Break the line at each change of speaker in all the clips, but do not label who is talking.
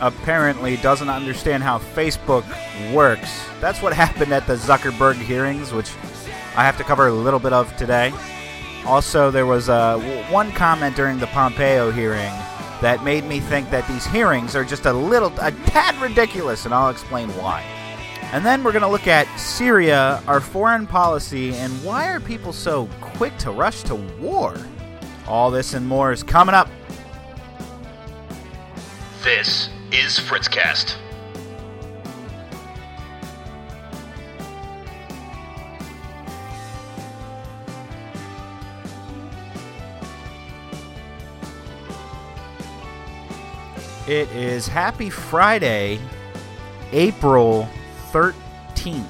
apparently doesn't understand how Facebook works. That's what happened at the Zuckerberg hearings, which I have to cover a little bit of today. Also, there was uh, one comment during the Pompeo hearing that made me think that these hearings are just a little, a tad ridiculous, and I'll explain why. And then we're going to look at Syria, our foreign policy, and why are people so quick to rush to war? All this and more is coming up.
This is Fritzcast.
It is Happy Friday, April 13th.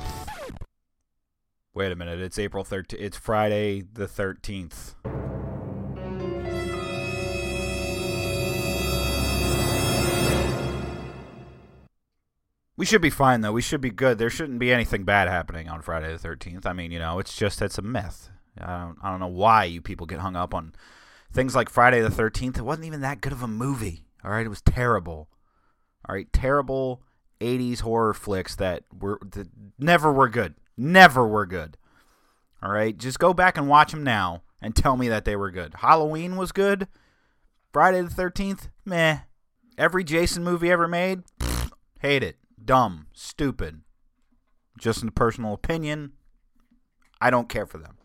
Wait a minute, it's April 13th. It's Friday the 13th. We should be fine though. We should be good. There shouldn't be anything bad happening on Friday the 13th. I mean, you know, it's just it's a myth. I don't I don't know why you people get hung up on things like Friday the 13th. It wasn't even that good of a movie. All right, it was terrible. All right, terrible 80s horror flicks that were that never were good. Never were good. All right, just go back and watch them now and tell me that they were good. Halloween was good. Friday the 13th, meh. Every Jason movie ever made, pfft, hate it. Dumb, stupid. Just in personal opinion, I don't care for them.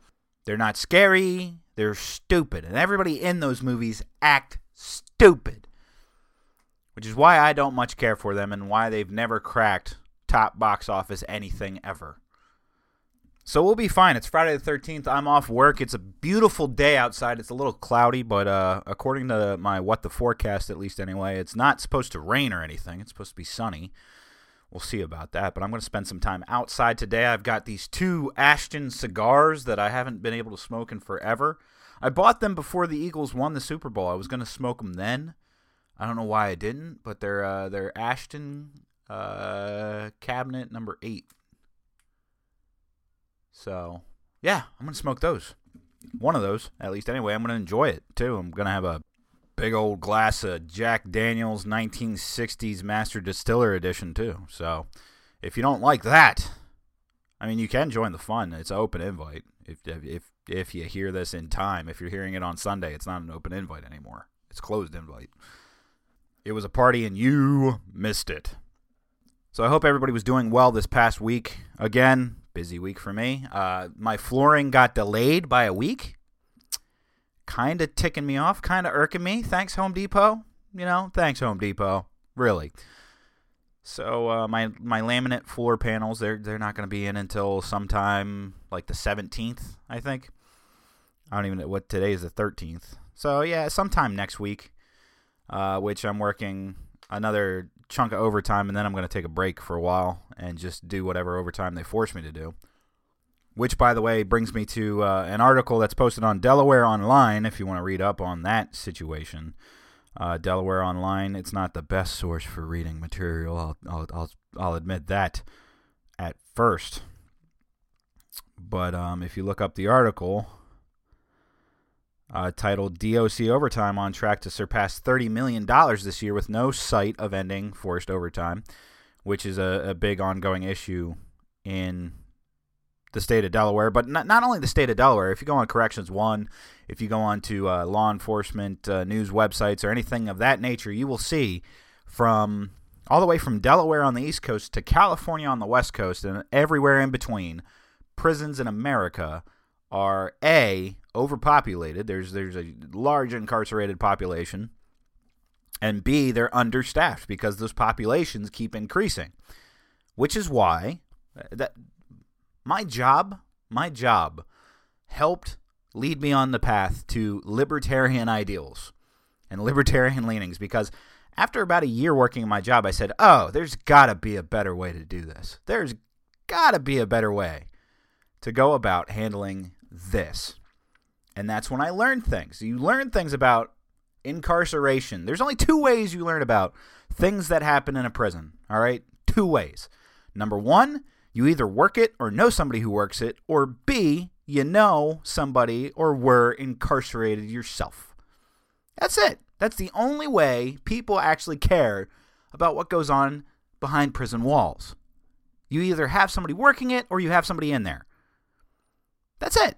They're not scary, they're stupid. And everybody in those movies act stupid. Which is why I don't much care for them and why they've never cracked top box office anything ever. So we'll be fine. It's Friday the 13th. I'm off work. It's a beautiful day outside. It's a little cloudy, but uh, according to my what the forecast, at least anyway, it's not supposed to rain or anything. It's supposed to be sunny. We'll see about that. But I'm going to spend some time outside today. I've got these two Ashton cigars that I haven't been able to smoke in forever. I bought them before the Eagles won the Super Bowl. I was going to smoke them then. I don't know why I didn't, but they're uh, they're Ashton uh, cabinet number eight. So yeah, I'm gonna smoke those. One of those, at least. Anyway, I'm gonna enjoy it too. I'm gonna have a big old glass of Jack Daniel's 1960s Master Distiller Edition too. So if you don't like that, I mean, you can join the fun. It's an open invite. If if if you hear this in time, if you're hearing it on Sunday, it's not an open invite anymore. It's closed invite. It was a party and you missed it. So I hope everybody was doing well this past week. Again, busy week for me. Uh, my flooring got delayed by a week. Kind of ticking me off, kind of irking me. Thanks, Home Depot. You know, thanks, Home Depot. Really. So uh, my my laminate floor panels they're they're not going to be in until sometime like the 17th, I think. I don't even know what today is the 13th. So yeah, sometime next week. Uh, which I'm working another chunk of overtime, and then I'm going to take a break for a while and just do whatever overtime they force me to do. Which, by the way, brings me to uh, an article that's posted on Delaware Online. If you want to read up on that situation, uh, Delaware Online. It's not the best source for reading material. I'll I'll I'll, I'll admit that at first. But um, if you look up the article, uh, titled DOC Overtime on track to surpass $30 million this year with no sight of ending forced overtime, which is a, a big ongoing issue in the state of Delaware. But not, not only the state of Delaware, if you go on Corrections One, if you go on to uh, law enforcement uh, news websites or anything of that nature, you will see from all the way from Delaware on the East Coast to California on the West Coast and everywhere in between, prisons in America are A, overpopulated. There's there's a large incarcerated population. And B, they're understaffed because those populations keep increasing. Which is why that my job, my job helped lead me on the path to libertarian ideals. and libertarian leanings because after about a year working in my job, I said, oh, there's got to be a better way to do this. There's got to be a better way to go about handling this. And that's when I learned things. You learn things about incarceration. There's only two ways you learn about things that happen in a prison, all right? Two ways. Number one, you either work it or know somebody who works it, or B, you know somebody or were incarcerated yourself. That's it. That's the only way people actually care about what goes on behind prison walls. You either have somebody working it or you have somebody in there. That's it.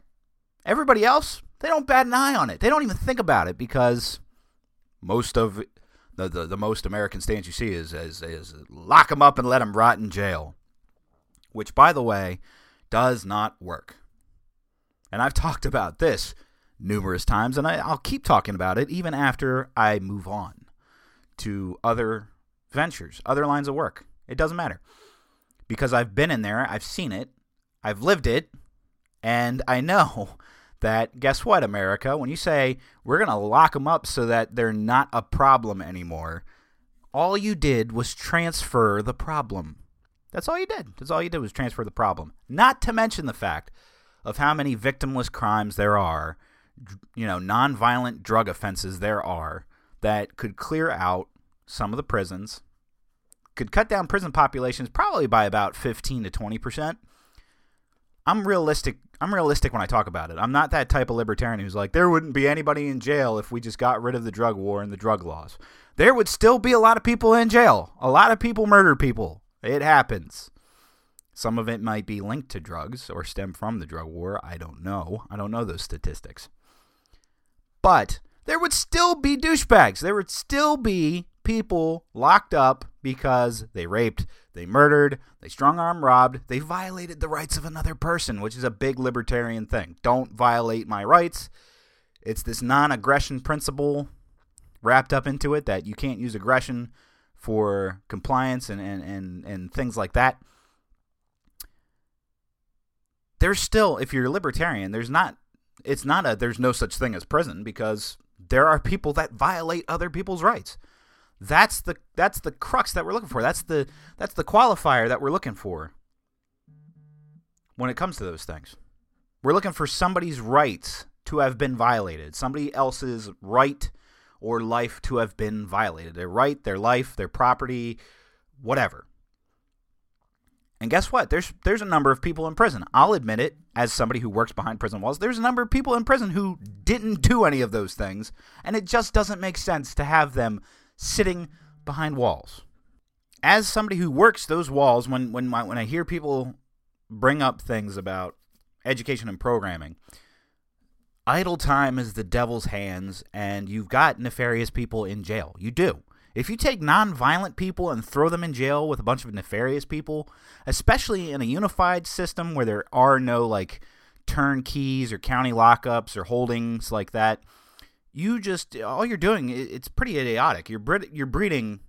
Everybody else, they don't bat an eye on it. They don't even think about it because most of the, the, the most American stance you see is, is, is lock them up and let them rot in jail. Which, by the way, does not work. And I've talked about this numerous times, and I, I'll keep talking about it even after I move on to other ventures, other lines of work. It doesn't matter. Because I've been in there, I've seen it, I've lived it, and I know that guess what, America? When you say we're going to lock them up so that they're not a problem anymore, all you did was transfer the problem. That's all you did. That's all you did was transfer the problem. Not to mention the fact of how many victimless crimes there are, you know, nonviolent drug offenses there are that could clear out some of the prisons, could cut down prison populations probably by about 15 to 20 percent. I'm realistic. I'm realistic when I talk about it. I'm not that type of libertarian who's like, there wouldn't be anybody in jail if we just got rid of the drug war and the drug laws. There would still be a lot of people in jail. A lot of people murder people. It happens. Some of it might be linked to drugs or stem from the drug war. I don't know. I don't know those statistics. But there would still be douchebags. There would still be people locked up because they raped, they murdered, they strong arm robbed, they violated the rights of another person, which is a big libertarian thing. Don't violate my rights. It's this non aggression principle wrapped up into it that you can't use aggression for compliance and, and, and, and things like that. There's still, if you're a libertarian, there's not, it's not a, there's no such thing as prison because there are people that violate other people's rights. That's the that's the crux that we're looking for. That's the that's the qualifier that we're looking for when it comes to those things. We're looking for somebody's rights to have been violated, somebody else's right or life to have been violated. Their right, their life, their property, whatever. And guess what? There's there's a number of people in prison. I'll admit it as somebody who works behind prison walls. There's a number of people in prison who didn't do any of those things, and it just doesn't make sense to have them sitting behind walls. As somebody who works those walls, when when my, when I hear people bring up things about education and programming, idle time is the devil's hands, and you've got nefarious people in jail. You do. If you take non-violent people and throw them in jail with a bunch of nefarious people, especially in a unified system where there are no like turnkeys or county lockups or holdings like that, you just all you're doing it's pretty idiotic. You're bre- you're breeding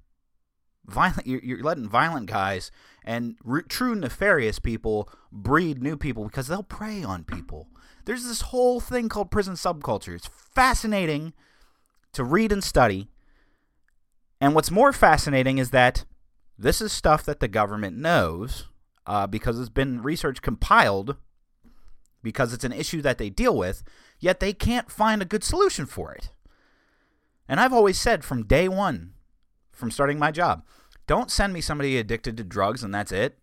violent. You're, you're letting violent guys and r- true nefarious people breed new people because they'll prey on people. There's this whole thing called prison subculture. It's fascinating to read and study. And what's more fascinating is that this is stuff that the government knows uh, because it's been research compiled because it's an issue that they deal with, yet they can't find a good solution for it. And I've always said from day one, from starting my job, don't send me somebody addicted to drugs and that's it.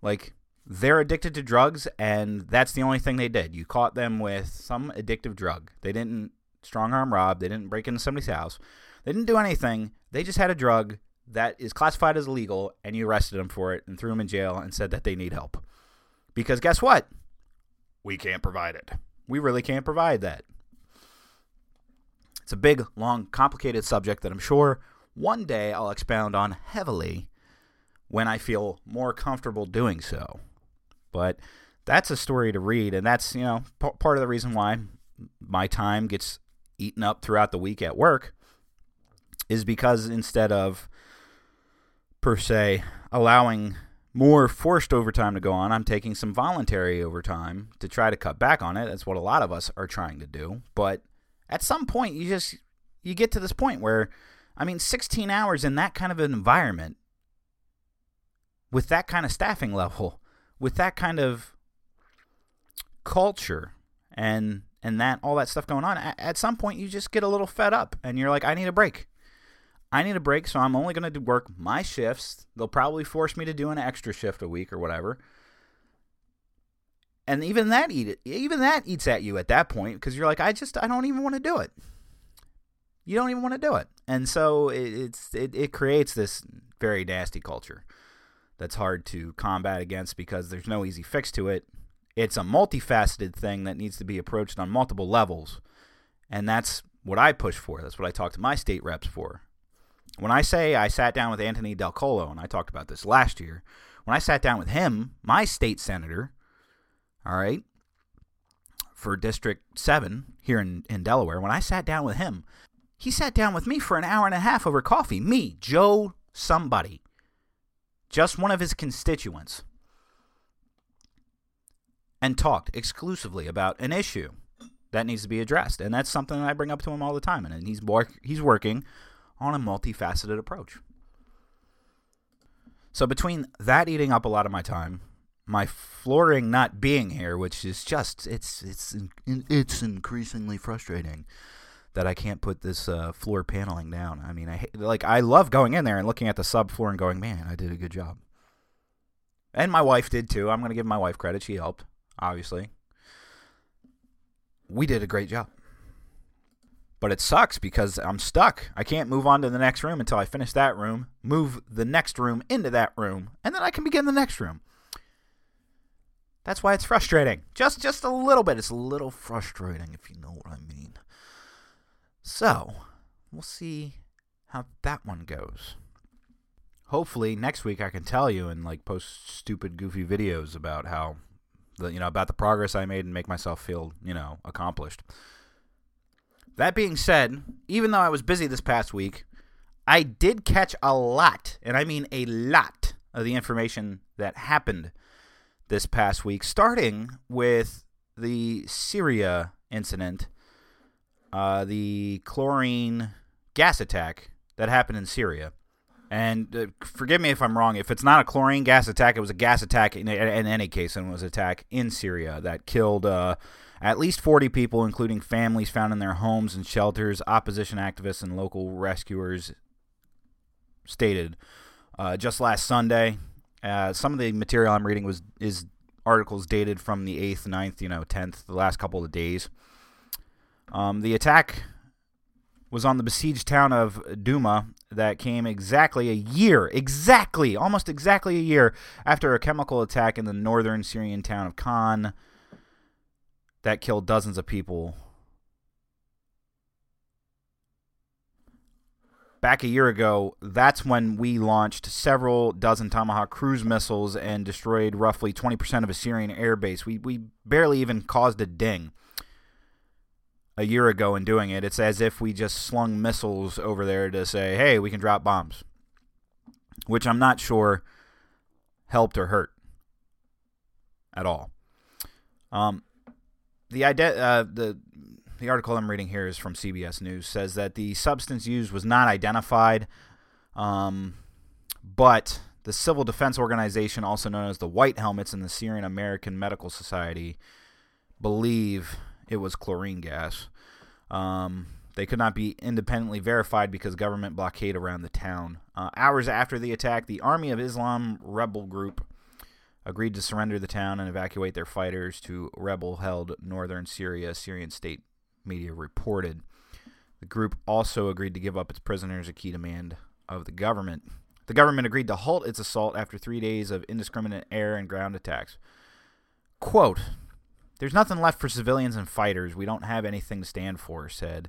Like, they're addicted to drugs and that's the only thing they did. You caught them with some addictive drug. They didn't strong arm rob, they didn't break into somebody's house, they didn't do anything. They just had a drug that is classified as illegal and you arrested them for it and threw them in jail and said that they need help. Because guess what? we can't provide it. We really can't provide that. It's a big, long, complicated subject that I'm sure one day I'll expound on heavily when I feel more comfortable doing so. But that's a story to read, and that's, you know, p- part of the reason why my time gets eaten up throughout the week at work is because instead of per se allowing more forced overtime to go on. I'm taking some voluntary overtime to try to cut back on it. That's what a lot of us are trying to do. But at some point, you just you get to this point where, I mean, 16 hours in that kind of an environment, with that kind of staffing level, with that kind of culture, and and that all that stuff going on, at, at some point you just get a little fed up, and you're like, I need a break. I need a break, so I'm only going to work my shifts. They'll probably force me to do an extra shift a week or whatever. And even that eat even that eats at you at that point because you're like, I just I don't even want to do it. You don't even want to do it, and so it, it's it, it creates this very nasty culture that's hard to combat against because there's no easy fix to it. It's a multifaceted thing that needs to be approached on multiple levels, and that's what I push for. That's what I talk to my state reps for when I say I sat down with Anthony Delcollo, and I talked about this last year, when I sat down with him, my state senator, all right, for District 7 here in, in Delaware, when I sat down with him, he sat down with me for an hour and a half over coffee. Me, Joe somebody, just one of his constituents, and talked exclusively about an issue that needs to be addressed. And that's something that I bring up to him all the time. And he's, work, he's working on a multifaceted approach. So between that eating up a lot of my time, my flooring not being here, which is just it's it's it's increasingly frustrating that I can't put this uh, floor paneling down. I mean, I like I love going in there and looking at the subfloor and going, man, I did a good job. And my wife did too. I'm to give my wife credit; she helped, obviously. We did a great job. But it sucks because I'm stuck. I can't move on to the next room until I finish that room, move the next room into that room, and then I can begin the next room. That's why it's frustrating. Just just a little bit. It's a little frustrating if you know what I mean. So, we'll see how that one goes. Hopefully next week I can tell you and like post stupid goofy videos about how the you know about the progress I made and make myself feel, you know, accomplished. That being said, even though I was busy this past week, I did catch a lot, and I mean a lot, of the information that happened this past week, starting with the Syria incident, uh, the chlorine gas attack that happened in Syria. And uh, forgive me if I'm wrong. If it's not a chlorine gas attack, it was a gas attack in, in any case, and it was an attack in Syria that killed uh, at least 40 people, including families found in their homes and shelters, opposition activists, and local rescuers stated uh, just last Sunday. Uh, some of the material I'm reading was is articles dated from the 8th, 9th, you know, 10th, the last couple of days. Um, the attack was on the besieged town of Duma that came exactly a year, exactly, almost exactly a year after a chemical attack in the northern Syrian town of Khan that killed dozens of people. Back a year ago, that's when we launched several dozen Tomahawk cruise missiles and destroyed roughly 20% of a Syrian airbase. We, we barely even caused a ding a year ago in doing it. It's as if we just slung missiles over there to say, hey, we can drop bombs, which I'm not sure helped or hurt at all. Um, the ide- uh, the the article I'm reading here is from CBS News. Says that the substance used was not identified, um, but the Civil Defense Organization, also known as the White Helmets, and the Syrian American Medical Society believe it was chlorine gas. Um, they could not be independently verified because government blockade around the town. Uh, hours after the attack, the Army of Islam rebel group agreed to surrender the town and evacuate their fighters to rebel held northern Syria, Syrian state media reported. The group also agreed to give up its prisoners, a key demand of the government. The government agreed to halt its assault after three days of indiscriminate air and ground attacks. Quote, There's nothing left for civilians and fighters. We don't have anything to stand for, said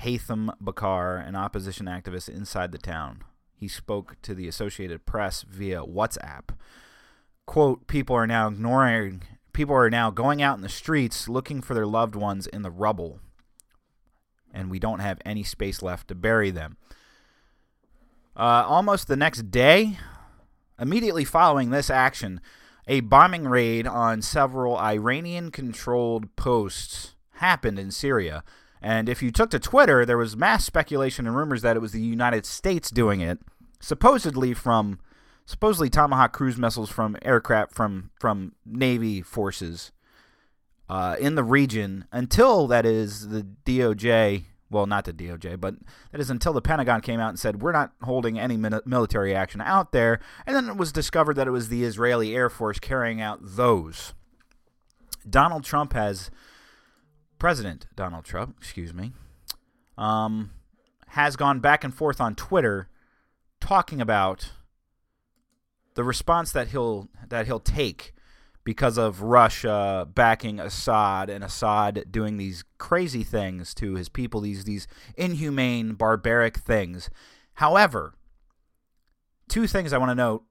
Haitham Bakkar, an opposition activist inside the town. He spoke to the Associated Press via WhatsApp quote, people are now ignoring, people are now going out in the streets looking for their loved ones in the rubble, and we don't have any space left to bury them. Uh, almost the next day, immediately following this action, a bombing raid on several Iranian controlled posts happened in Syria, And if you took to Twitter, there was mass speculation and rumors that it was the United States doing it, supposedly from supposedly Tomahawk cruise missiles from aircraft from from Navy forces uh, in the region until that is the DOJ. Well, not the DOJ, but that is until the Pentagon came out and said we're not holding any military action out there. And then it was discovered that it was the Israeli Air Force carrying out those. Donald Trump has President Donald Trump, excuse me, um, has gone back and forth on Twitter talking about the response that he'll that he'll take because of Russia backing Assad and Assad doing these crazy things to his people, these these inhumane, barbaric things. However, two things I want to note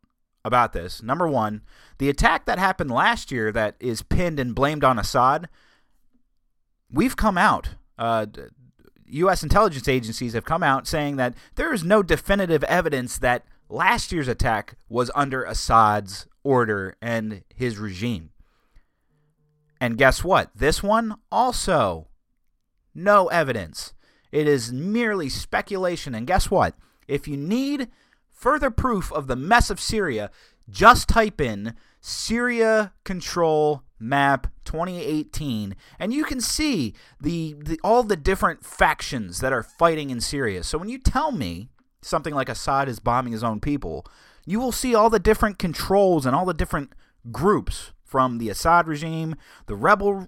about this. Number one, the attack that happened last year that is pinned and blamed on Assad, we've come out. Uh, U.S. intelligence agencies have come out saying that there is no definitive evidence that last year's attack was under Assad's order and his regime. And guess what? This one also no evidence. It is merely speculation. And guess what? If you need further proof of the mess of Syria, just type in Syria control map 2018 and you can see the, the all the different factions that are fighting in Syria. So when you tell me something like Assad is bombing his own people, you will see all the different controls and all the different groups from the Assad regime, the rebel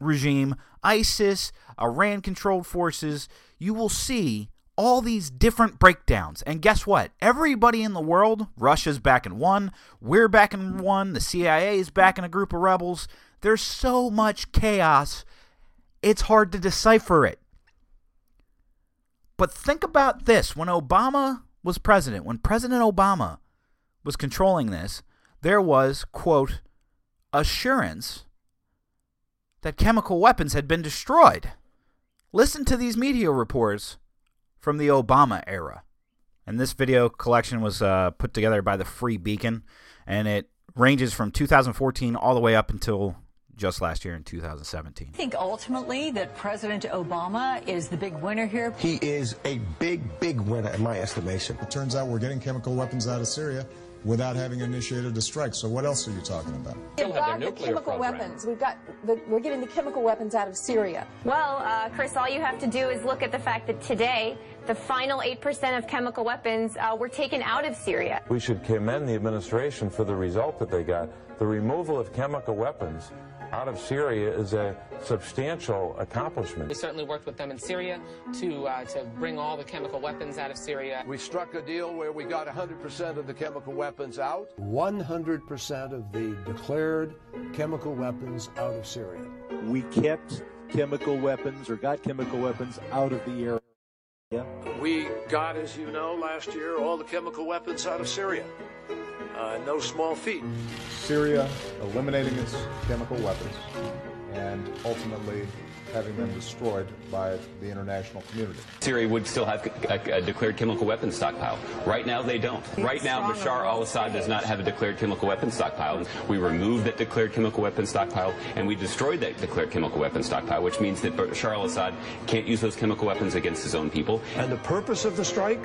regime, ISIS, Iran controlled forces. You will see all these different breakdowns. And guess what? Everybody in the world, Russia's back in one, we're back in one, the CIA is back in a group of rebels. There's so much chaos, it's hard to decipher it. But think about this when Obama was president, when President Obama was controlling this, there was, quote, assurance that chemical weapons had been destroyed. Listen to these media reports from the Obama era. And this video collection was uh, put together by the Free Beacon, and it ranges from 2014 all the way up until just last year in 2017.
I think ultimately that President Obama is the big winner here.
He is a big, big winner in my estimation.
It turns out we're getting chemical weapons out of Syria without having initiated a strike. So what else are you talking about?
We've got the chemical weapons. We've got the, we're getting the chemical weapons out of Syria.
Well, uh, Chris, all you have to do is look at the fact that today the final 8% of chemical weapons uh, were taken out of Syria.
We should commend the administration for the result that they got. The removal of chemical weapons out of Syria is a substantial accomplishment.
We certainly worked with them in Syria to uh, to bring all the chemical weapons out of Syria.
We struck a deal where we got 100% of the chemical weapons out.
100% of the declared chemical weapons out of Syria.
We kept chemical weapons or got chemical weapons out of the area.
We got, as you know, last year all the chemical weapons out of Syria. Uh, no small feat.
Syria eliminating its chemical weapons and ultimately having them destroyed by the international community.
Syria would still have a, a, declared chemical weapons stockpile. Right now, they don't. Right now, Bashar al-Assad does not have a declared chemical weapons stockpile. We removed that declared chemical weapons stockpile, and we destroyed that declared chemical weapons stockpile, which means that Bashar al-Assad can't use those chemical weapons against his own people.
And the purpose of the strike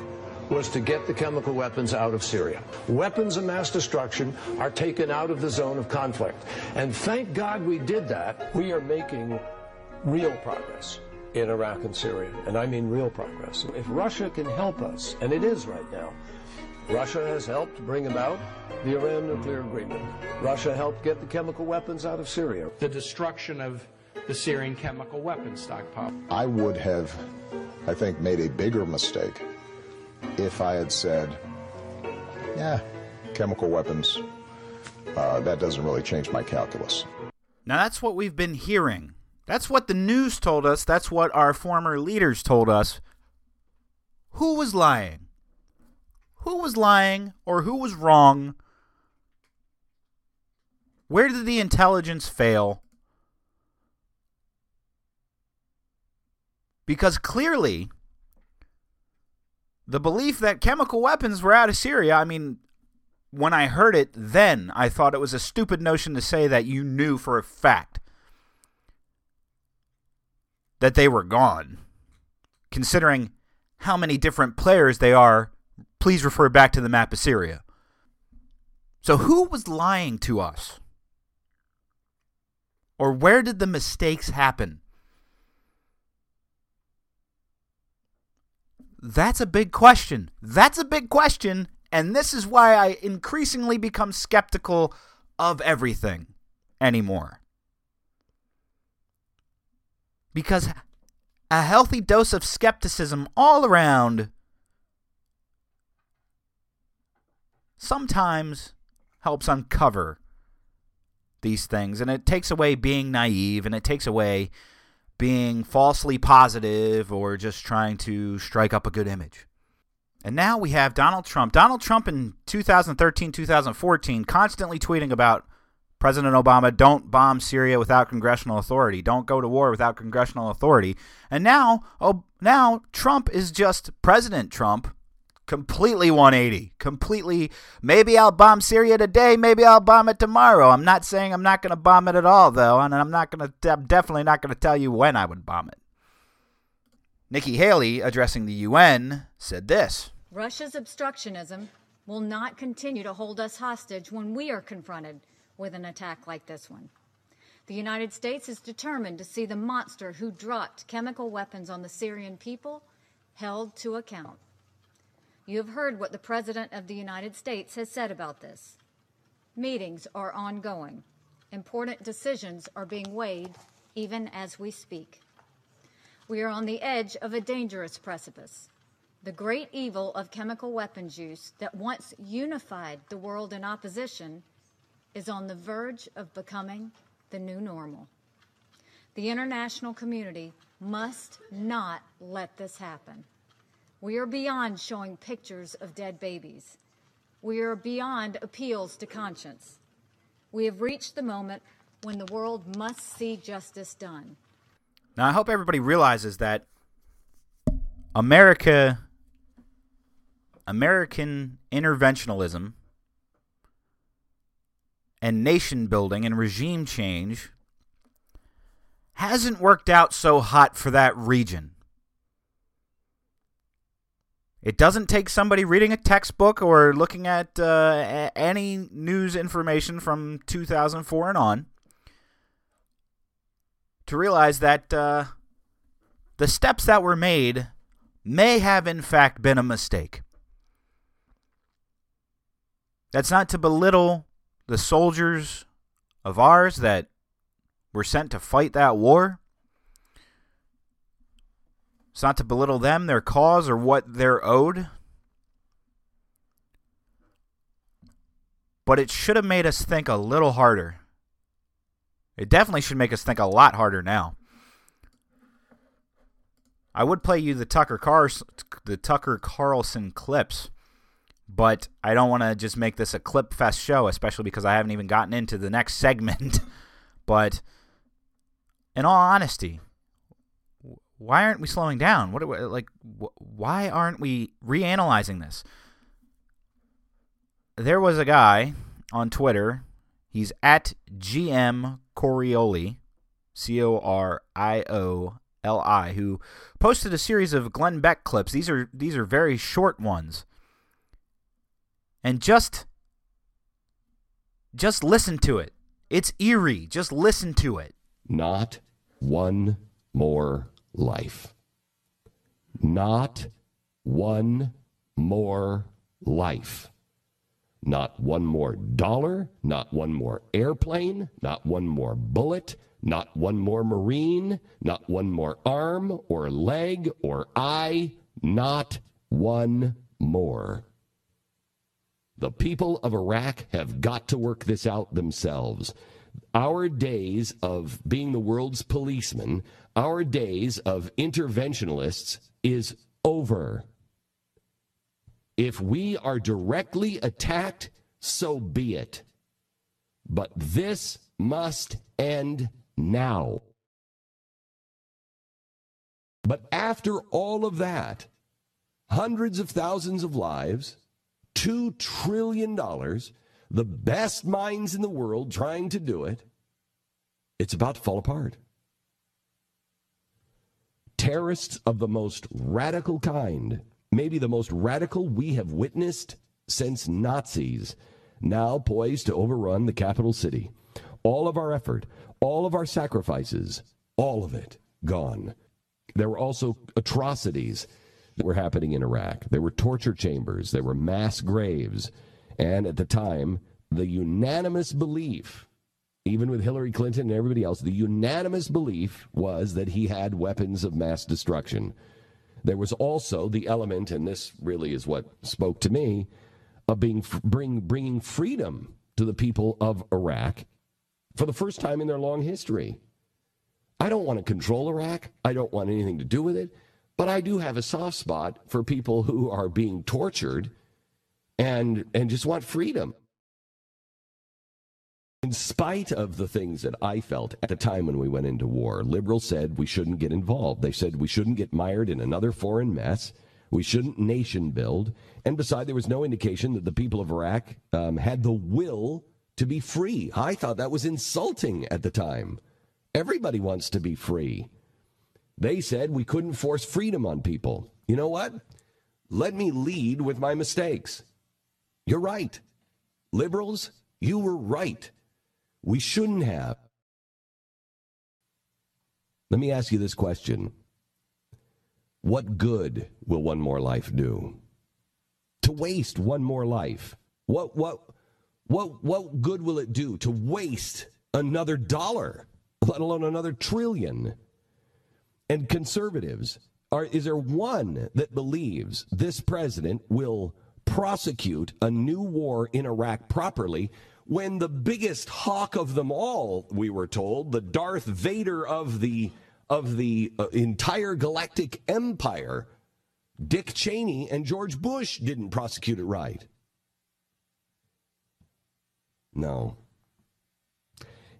was to get the chemical weapons out of Syria. Weapons of mass destruction are taken out of the zone of conflict. And thank God we did that. We are making real progress in Iraq and Syria. And I mean real progress. If Russia can help us, and it is right now, Russia has helped bring about the Iran nuclear agreement. Russia helped get the chemical weapons out of Syria.
The destruction of the Syrian chemical weapons stockpile.
I would have, I think, made a bigger mistake if I had said, yeah, chemical weapons, uh, that doesn't really change my calculus.
Now, that's what we've been hearing. That's what the news told us. That's what our former leaders told us. Who was lying? Who was lying or who was wrong? Where did the intelligence fail? Because clearly, the belief that chemical weapons were out of Syria, I mean, when I heard it then, I thought it was a stupid notion to say that you knew for a fact. that they were gone. Considering how many different players they are, please refer back to the map of Syria. So, who was lying to us? Or where did the mistakes happen? That's a big question. That's a big question. And this is why I increasingly become skeptical of everything anymore. Because a healthy dose of skepticism all around sometimes helps uncover these things. And it takes away being naive and it takes away being falsely positive or just trying to strike up a good image. And now we have Donald Trump. Donald Trump in 2013, 2014, constantly tweeting about President Obama, don't bomb Syria without congressional authority. Don't go to war without congressional authority. And now, oh, now Trump is just President Trump, completely 180. Completely, maybe I'll bomb Syria today, maybe I'll bomb it tomorrow. I'm not saying I'm not going to bomb it at all, though, and I'm not going to, I'm definitely not going to tell you when I would bomb it. Nikki Haley, addressing the UN, said this
Russia's obstructionism will not continue to hold us hostage when we are confronted with an attack like this one. The United States is determined to see the monster who dropped chemical weapons on the Syrian people held to account. You have heard what the President of the United States has said about this. Meetings are ongoing. Important decisions are being weighed even as we speak. We are on the edge of a dangerous precipice. The great evil of chemical weapons use that once unified the world in opposition is on the verge of becoming the new normal. The international community must not let this happen. We are beyond showing pictures of dead babies. We are beyond appeals to conscience. We have reached the moment when the world must see justice done.
Now, I hope everybody realizes that America, American interventionalism, and nation building and regime change hasn't worked out so hot for that region. It doesn't take somebody reading a textbook or looking at uh, any news information from 2004 and on to realize that uh, the steps that were made may have, in fact, been a mistake. That's not to belittle the soldiers of ours that were sent to fight that war. It's not to belittle them, their cause, or what they're owed. But it should have made us think a little harder. It definitely should make us think a lot harder now. I would play you the Tucker Carlson, the Tucker Carlson clips but I don't want to just make this a clip fest show, especially because I haven't even gotten into the next segment. but in all honesty, why aren't we slowing down? What like why aren't we reanalyzing this? There was a guy on Twitter. He's at GM Corioli, C O R I O L I, who posted a series of Glenn Beck clips. These are these are very short ones and just just listen to it. It's eerie. Just listen to it.
Not one more life. Not one more life. Not one more dollar, not one more airplane, not one more bullet, not one more Marine, not one more arm or leg or eye, not one more. The people of Iraq have got to work this out themselves. Our days of being the world's policeman, our days of interventionalists is over. If we are directly attacked, so be it. But this must end now. But after all of that, hundreds of thousands of lives, $2 trillion, the best minds in the world trying to do it, it's about to fall apart. Terrorists of the most radical kind, maybe the most radical we have witnessed since Nazis, now poised to overrun the capital city. All of our effort, all of our sacrifices, all of it gone. There were also atrocities that were happening in Iraq. There were torture chambers, there were mass graves, and at the time, the unanimous belief, even with Hillary Clinton and everybody else, the unanimous belief was that he had weapons of mass destruction. There was also the element, and this really is what spoke to me, of being bring, bringing freedom to the people of Iraq for the first time in their long history. I don't want to control Iraq. I don't want anything to do with it. But I do have a soft spot for people who are being tortured and and just want freedom. In spite of the things that I felt at the time when we went into war, liberals said we shouldn't get involved. They said we shouldn't get mired in another foreign mess. We shouldn't nation build. And beside, there was no indication that the people of Iraq um, had the will to be free. I thought that was insulting at the time. Everybody wants to be free. They said we couldn't force freedom on people. You know what? Let me lead with my mistakes. You're right. Liberals, you were right. We shouldn't have. Let me ask you this question What good will one more life do? To waste one more life. What, what, what, what good will it do to waste another dollar, let alone another trillion? And conservatives, are, is there one that believes this president will prosecute a new war in Iraq properly when the biggest hawk of them all, we were told, the Darth Vader of the of the uh, entire galactic empire, Dick Cheney and George Bush didn't prosecute it right. No.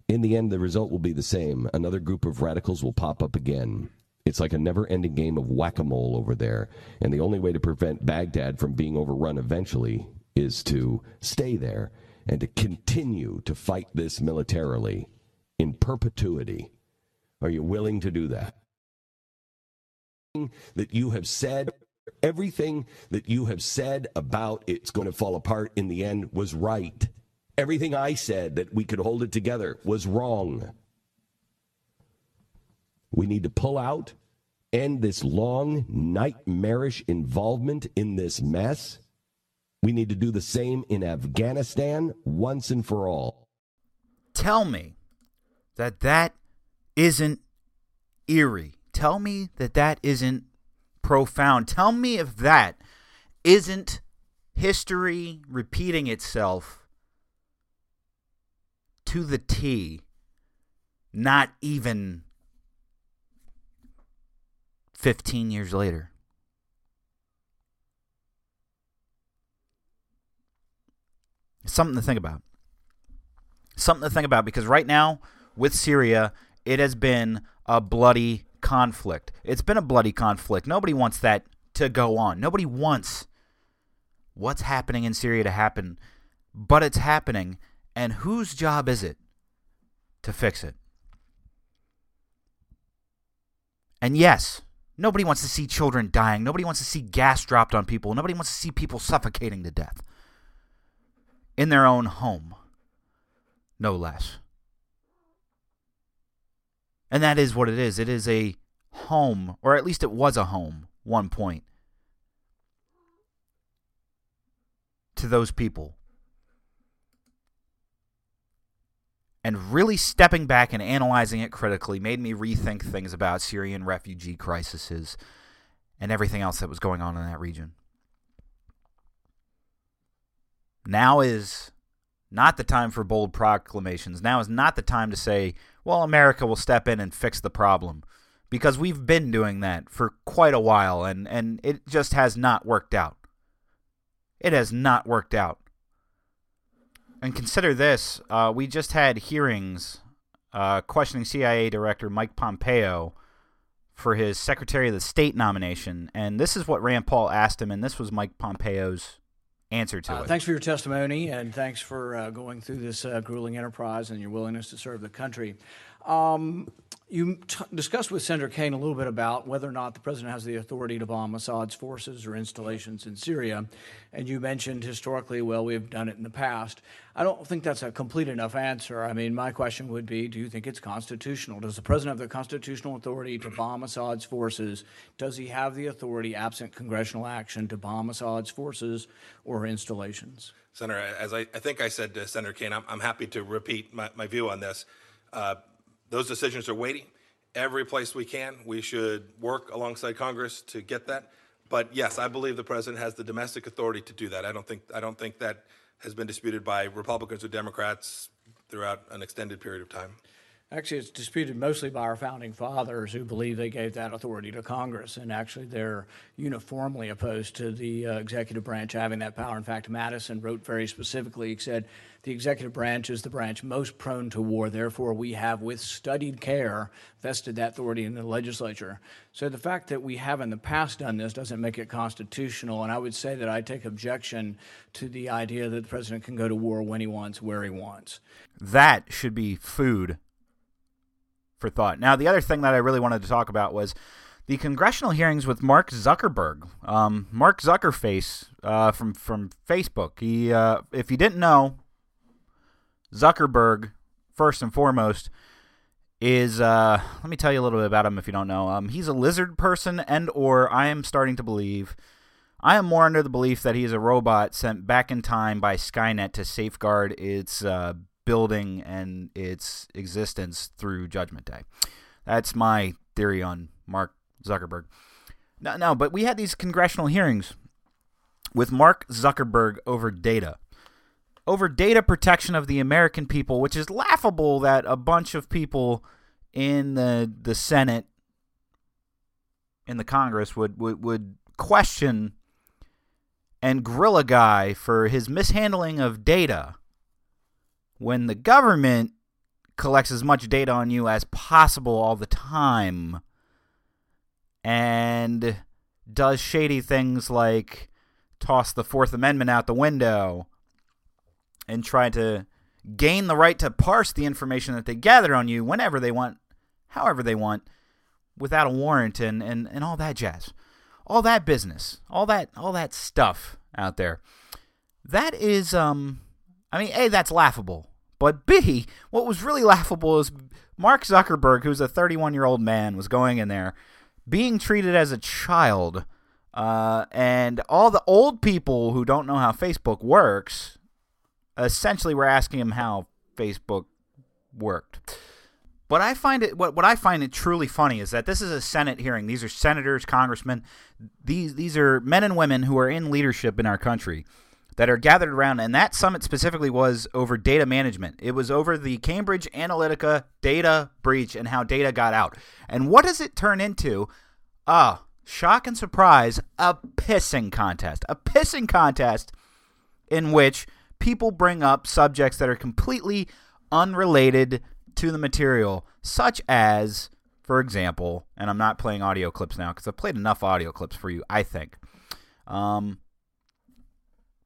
In the end, the result will be the same. Another group of radicals will pop up again. It's like a never ending game of whack a mole over there. And the only way to prevent Baghdad from being overrun eventually is to stay there and to continue to fight this militarily in perpetuity. Are you willing to do that? That you have said, everything that you have said about it's going to fall apart in the end was right. Everything I said that we could hold it together was wrong. We need to pull out, end this long, nightmarish involvement in this mess we need to do the same in Afghanistan once and for all.
Tell me that that isn't eerie. Tell me that that isn't profound. Tell me if that isn't history repeating itself to the T, not even 15 years later. Something to think about. Something to think about because right now with Syria, it has been a bloody conflict. It's been a bloody conflict. Nobody wants that to go on. Nobody wants what's happening in Syria to happen, but it's happening. And whose job is it to fix it? And yes, nobody wants to see children dying. Nobody wants to see gas dropped on people. Nobody wants to see people suffocating to death in their own home, no less. And that is what it is. It is a home, or at least it was a home, one point, to those people. And really stepping back and analyzing it critically made me rethink things about Syrian refugee crises and everything else that was going on in that region. Now is not the time for bold proclamations. Now is not the time to say, well, America will step in and fix the problem. Because we've been doing that for quite a while and, and it just has not worked out. It has not worked out. And consider this uh, we just had hearings uh, questioning CIA Director Mike Pompeo for his Secretary of the State nomination. And this is what Rand Paul asked him, and this was Mike Pompeo's answer to
uh,
it.
Thanks for your testimony, and thanks for uh, going through this uh, grueling enterprise and your willingness to serve the country. Um, You t- discussed with Senator Kaine a little bit about whether or not the president has the authority to bomb Assad's forces or installations in Syria. And you mentioned historically, well, we've done it in the past. I don't think that's a complete enough answer. I mean, my question would be do you think it's constitutional? Does the president have the constitutional authority to bomb Assad's forces? Does he have the authority, absent congressional action, to bomb Assad's forces or installations?
Senator, as I, I think I said to Senator Kaine, I'm, I'm happy to repeat my, my view on this. Uh, those decisions are waiting. Every place we can, we should work alongside Congress to get that. But yes, I believe the president has the domestic authority to do that. I don't think I don't think that has been disputed by Republicans or Democrats throughout an extended period of time.
Actually, it's disputed mostly by our founding fathers who believe they gave that authority to Congress. And actually, they're uniformly opposed to the uh, executive branch having that power. In fact, Madison wrote very specifically, he said, the executive branch is the branch most prone to war. Therefore, we have, with studied care, vested that authority in the legislature. So the fact that we have in the past done this doesn't make it constitutional. And I would say that I take objection to the idea that the president can go to war when he wants, where he wants.
That should be food for thought. Now, the other thing that I really wanted to talk about was the congressional hearings with Mark Zuckerberg. Um, Mark Zuckerface uh, from from Facebook. He, uh, if you didn't know, Zuckerberg, first and foremost, is uh, let me tell you a little bit about him if you don't know. Um, he's a lizard person, and or I am starting to believe. I am more under the belief that he's a robot sent back in time by Skynet to safeguard its uh, building and its existence through Judgment Day. That's my theory on Mark Zuckerberg. No, no, but we had these congressional hearings with Mark Zuckerberg over data. Over data protection of the American people, which is laughable that a bunch of people in the the Senate in the Congress would would, would question and grill a guy for his mishandling of data when the government collects as much data on you as possible all the time and does shady things like toss the Fourth Amendment out the window and try to gain the right to parse the information that they gather on you whenever they want, however they want, without a warrant and, and, and all that jazz. All that business, all that all that stuff out there. That is um I mean, A, that's laughable. But B, what was really laughable is Mark Zuckerberg, who's a 31 year old man, was going in there being treated as a child. Uh, and all the old people who don't know how Facebook works essentially were asking him how Facebook worked. But I find it what what I find it truly funny is that this is a Senate hearing. These are senators, congressmen. These these are men and women who are in leadership in our country that are gathered around and that summit specifically was over data management. It was over the Cambridge Analytica data breach and how data got out. And what does it turn into? Ah, shock and surprise, a pissing contest. A pissing contest in which people bring up subjects that are completely unrelated to the material, such as, for example, and I'm not playing audio clips now because I've played enough audio clips for you, I think. Um,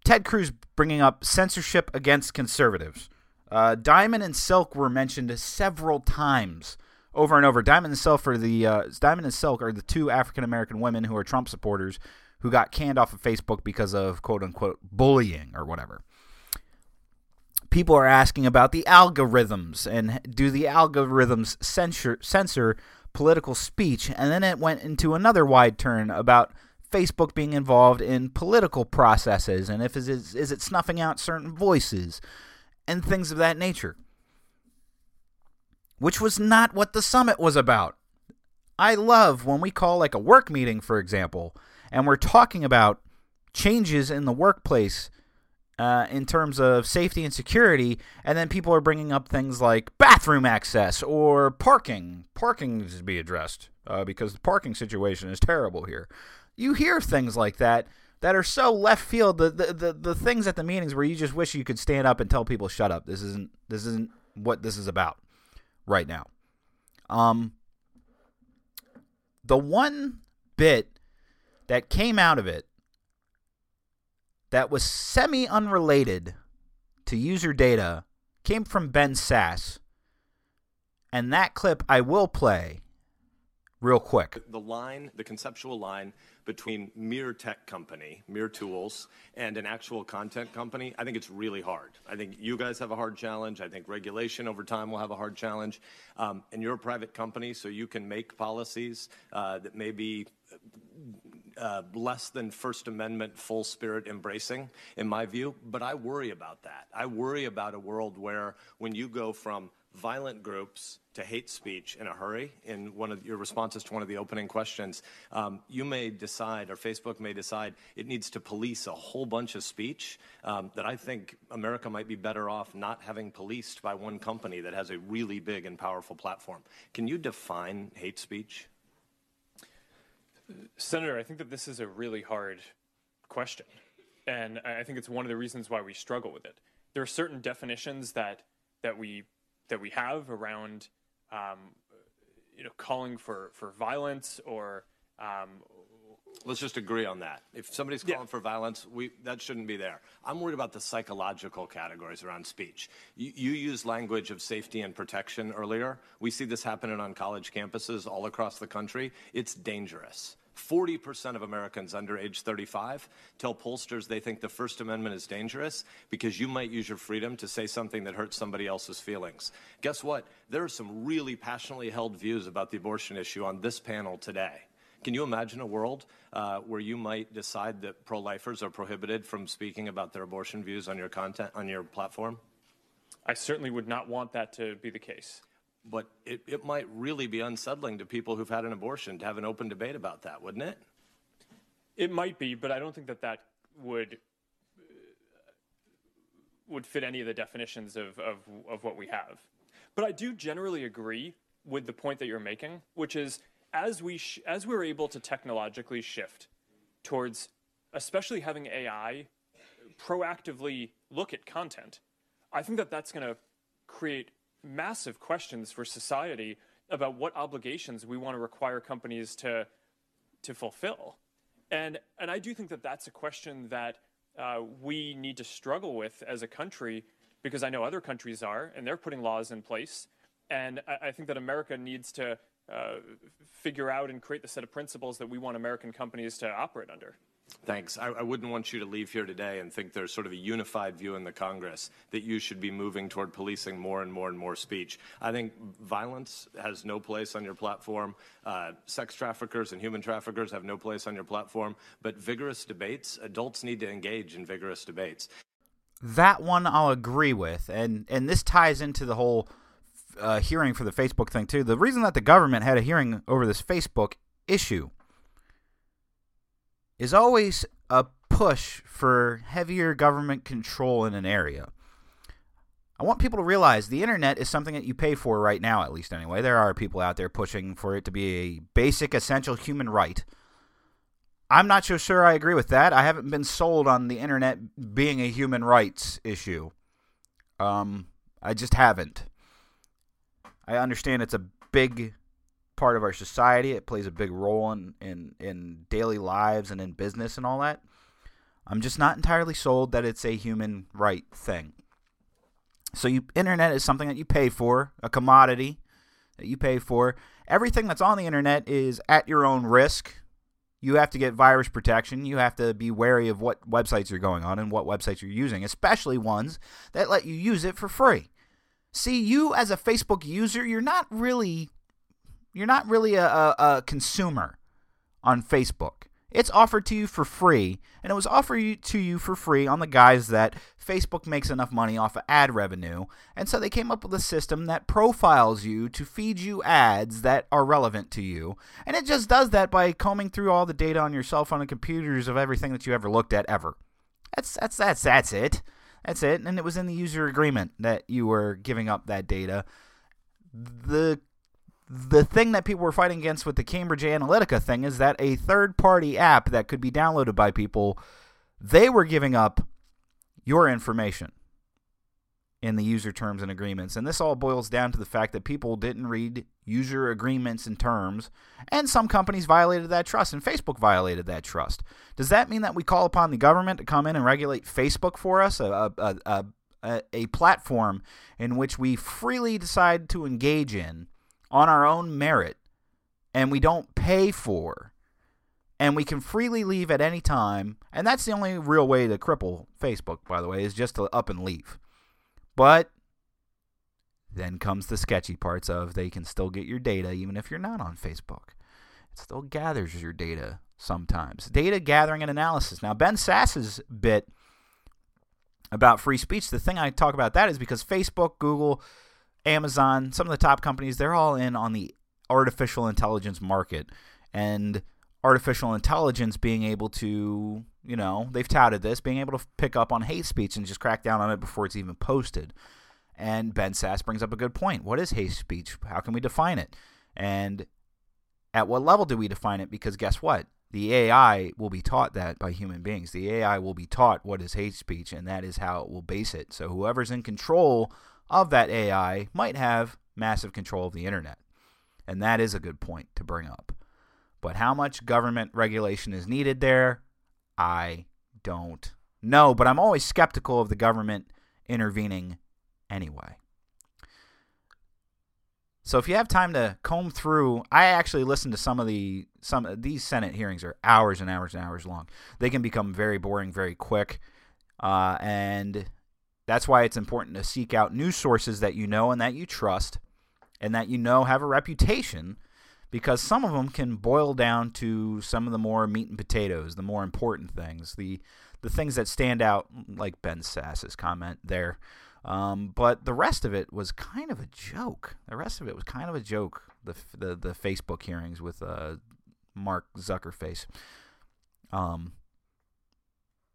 Ted Cruz bringing up censorship against conservatives. Uh, Diamond and Silk were mentioned several times over and over. Diamond and Silk are the uh, Diamond and Silk are the two African American women who are Trump supporters who got canned off of Facebook because of quote unquote bullying or whatever people are asking about the algorithms and do the algorithms censor censor political speech and then it went into another wide turn about Facebook being involved in political processes and if is is it snuffing out certain voices and things of that nature which was not what the summit was about I love when we call like a work meeting for example and we're talking about changes in the workplace uh, in terms of safety and security, and then people are bringing up things like bathroom access or parking. Parking needs to be addressed uh, because the parking situation is terrible here. You hear things like that that are so left field. The, the the the things at the meetings where you just wish you could stand up and tell people, "Shut up! This isn't this isn't what this is about right now." Um, the one bit that came out of it that was semi unrelated to user data came from Ben Sasse. And that clip I will play real quick.
The line, the conceptual line between mere tech company, mere tools, and an actual content company, I think it's really hard. I think you guys have a hard challenge. I think regulation over time will have a hard challenge. Um, and you're a private company, so you can make policies uh, that may be uh, less than First Amendment full spirit embracing, in my view. But I worry about that. I worry about a world where when you go from violent groups to hate speech in a hurry in one of your responses to one of the opening questions um, you may decide or facebook may decide it needs to police a whole bunch of speech um, that i think america might be better off not having policed by one company that has a really big and powerful platform can you define hate speech
Senator, I think that this is a really hard question. And I think it's one of the reasons why we struggle with it. There are certain definitions that that we that we have around um, you know calling for, for violence or um,
Let's just agree on that. If somebody's calling for violence, we, that shouldn't be there. I'm worried about the psychological categories around speech. You, you used language of safety and protection earlier. We see this happening on college campuses all across the country. It's dangerous. 40% of Americans under age 35 tell pollsters they think the First Amendment is dangerous because you might use your freedom to say something that hurts somebody else's feelings. Guess what? There are some really passionately held views about the abortion issue on this panel today. Can you imagine a world uh, where you might decide that pro-lifers are prohibited from speaking about their abortion views on your content on your platform?
I certainly would not want that to be the case.
But it, it might really be unsettling to people who've had an abortion to have an open debate about that, wouldn't it?
It might be, but I don't think that that would would fit any of the definitions of, of, of what we have. But I do generally agree with the point that you're making, which is as we sh- as we're able to technologically shift towards, especially having AI proactively look at content, I think that that's going to create massive questions for society about what obligations we want to require companies to to fulfill. And and I do think that that's a question that uh, we need to struggle with as a country because I know other countries are and they're putting laws in place. And I, I think that America needs to uh, figure out and create the set of principles that we want American companies to operate under.
Thanks. I, wouldn't want you to leave here today and think there's sort of a unified view in the Congress that you should be moving toward policing more and more and more speech. I think violence has no place on your platform. Uh, sex traffickers and human traffickers have no place on your platform. But vigorous debates, adults need to engage in vigorous debates.
That one I'll agree with, and and this ties into the whole uh, hearing for the Facebook thing too. The reason that the government had a hearing over this Facebook issue is always a push for heavier government control in an area. I want people to realize the internet is something that you pay for right now, at least anyway. There are people out there pushing for it to be a basic, essential human right. I'm not so sure I agree with that. I haven't been sold on the internet being a human rights issue. Um, I just haven't. I understand it's a big part of our society. It plays a big role in, in, in daily lives and in business and all that. I'm just not entirely sold that it's a human right thing. So you internet is something that you pay for, a commodity that you pay for. Everything that's on the internet is at your own risk. You have to get virus protection. You have to be wary of what websites you're going on and what websites you're using, especially ones that let you use it for free. See, you as a Facebook user, you're not really you're not really a, a, a consumer on Facebook. It's offered to you for free, and it was offered to you for free on the guise that Facebook makes enough money off of ad revenue, and so they came up with a system that profiles you to feed you ads that are relevant to you, and it just does that by combing through all the data on your cell phone and computers of everything that you ever looked at ever. That's that's that's that's it. That's it, and it was in the user agreement that you were giving up that data. The the thing that people were fighting against with the Cambridge Analytica thing is that a third party app that could be downloaded by people, they were giving up your information in the user terms and agreements. And this all boils down to the fact that people didn't read user agreements and terms, and some companies violated that trust, and Facebook violated that trust. Does that mean that we call upon the government to come in and regulate Facebook for us, a, a, a, a, a platform in which we freely decide to engage in on our own merit and we don't pay for and we can freely leave at any time and that's the only real way to cripple facebook by the way is just to up and leave. But then comes the sketchy parts of they can still get your data even if you're not on facebook. It still gathers your data sometimes. Data gathering and analysis. Now ben sasse's bit about free speech the thing i talk about that is because facebook google amazon some of the top companies they're all in on the artificial intelligence market and artificial intelligence being able to, you know, they've touted this, being able to pick up on hate speech and just crack down on it before it's even posted. And Ben Sasse brings up a good point. What is hate speech? How can we define it? And at what level do we define it? Because guess what? The AI will be taught that by human beings. The AI will be taught what is hate speech, and that is how it will base it. So whoever's in control of that AI might have massive control of the internet. And that is a good point to bring up. But how much government regulation is needed there, I don't know. But I'm always skeptical of the government intervening anyway. So if you have time to comb through, I actually listened to some of the some these Senate hearings are hours and hours and hours long. They can become very boring very quick, uh, and that's why it's important to seek out news sources that you know and that you trust, and that you know have a reputation because some of them can boil down to some of the more meat and potatoes, the more important things, the the things that stand out, like Ben Sasse's comment there. Um, but the rest of it was kind of a joke. The rest of it was kind of a joke. The the, the Facebook hearings with uh, Mark Zuckerface. Um,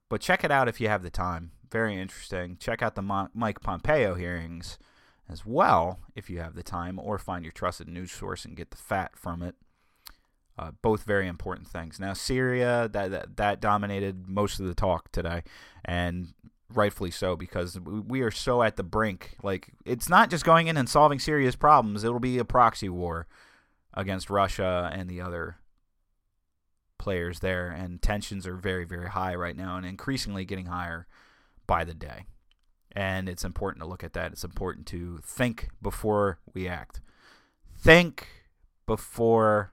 but check it out if you have the time. Very interesting. Check out the Mo- Mike Pompeo hearings as well if you have the time, or find your trusted news source and get the fat from it. Uh, both very important things. Now, Syria that, that that dominated most of the talk today, and rightfully so because we are so at the brink. Like it's not just going in and solving Syria's problems; it'll be a proxy war against Russia and the other players there, and tensions are very very high right now, and increasingly getting higher by the day. And it's important to look at that. It's important to think before we act. Think before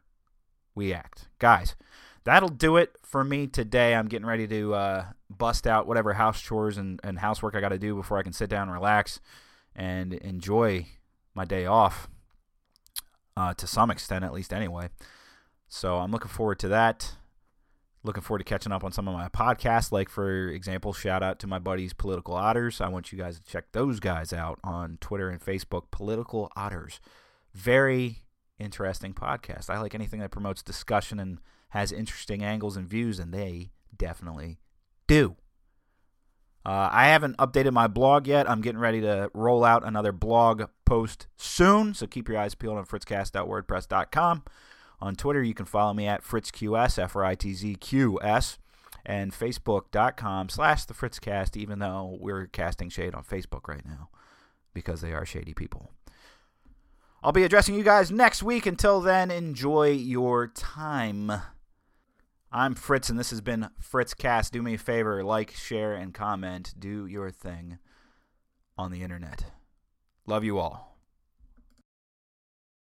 we act. Guys, that'll do it for me today. I'm getting ready to uh, bust out whatever house chores and, and housework I got to do before I can sit down and relax and enjoy my day off uh, to some extent, at least anyway. So I'm looking forward to that. Looking forward to catching up on some of my podcasts. Like, for example, shout out to my buddies, Political Otters. I want you guys to check those guys out on Twitter and Facebook. Political Otters. Very interesting podcast. I like anything that promotes discussion and has interesting angles and views, and they definitely do. Uh, I haven't updated my blog yet. I'm getting ready to roll out another blog post soon, so keep your eyes peeled on fritzcast.wordpress.com. On Twitter, you can follow me at FritzQS, F R I T Z Q S, and Facebook.com slash the Fritzcast, even though we're casting shade on Facebook right now because they are shady people. I'll be addressing you guys next week. Until then, enjoy your time. I'm Fritz, and this has been Fritzcast. Do me a favor like, share, and comment. Do your thing on the internet. Love you all.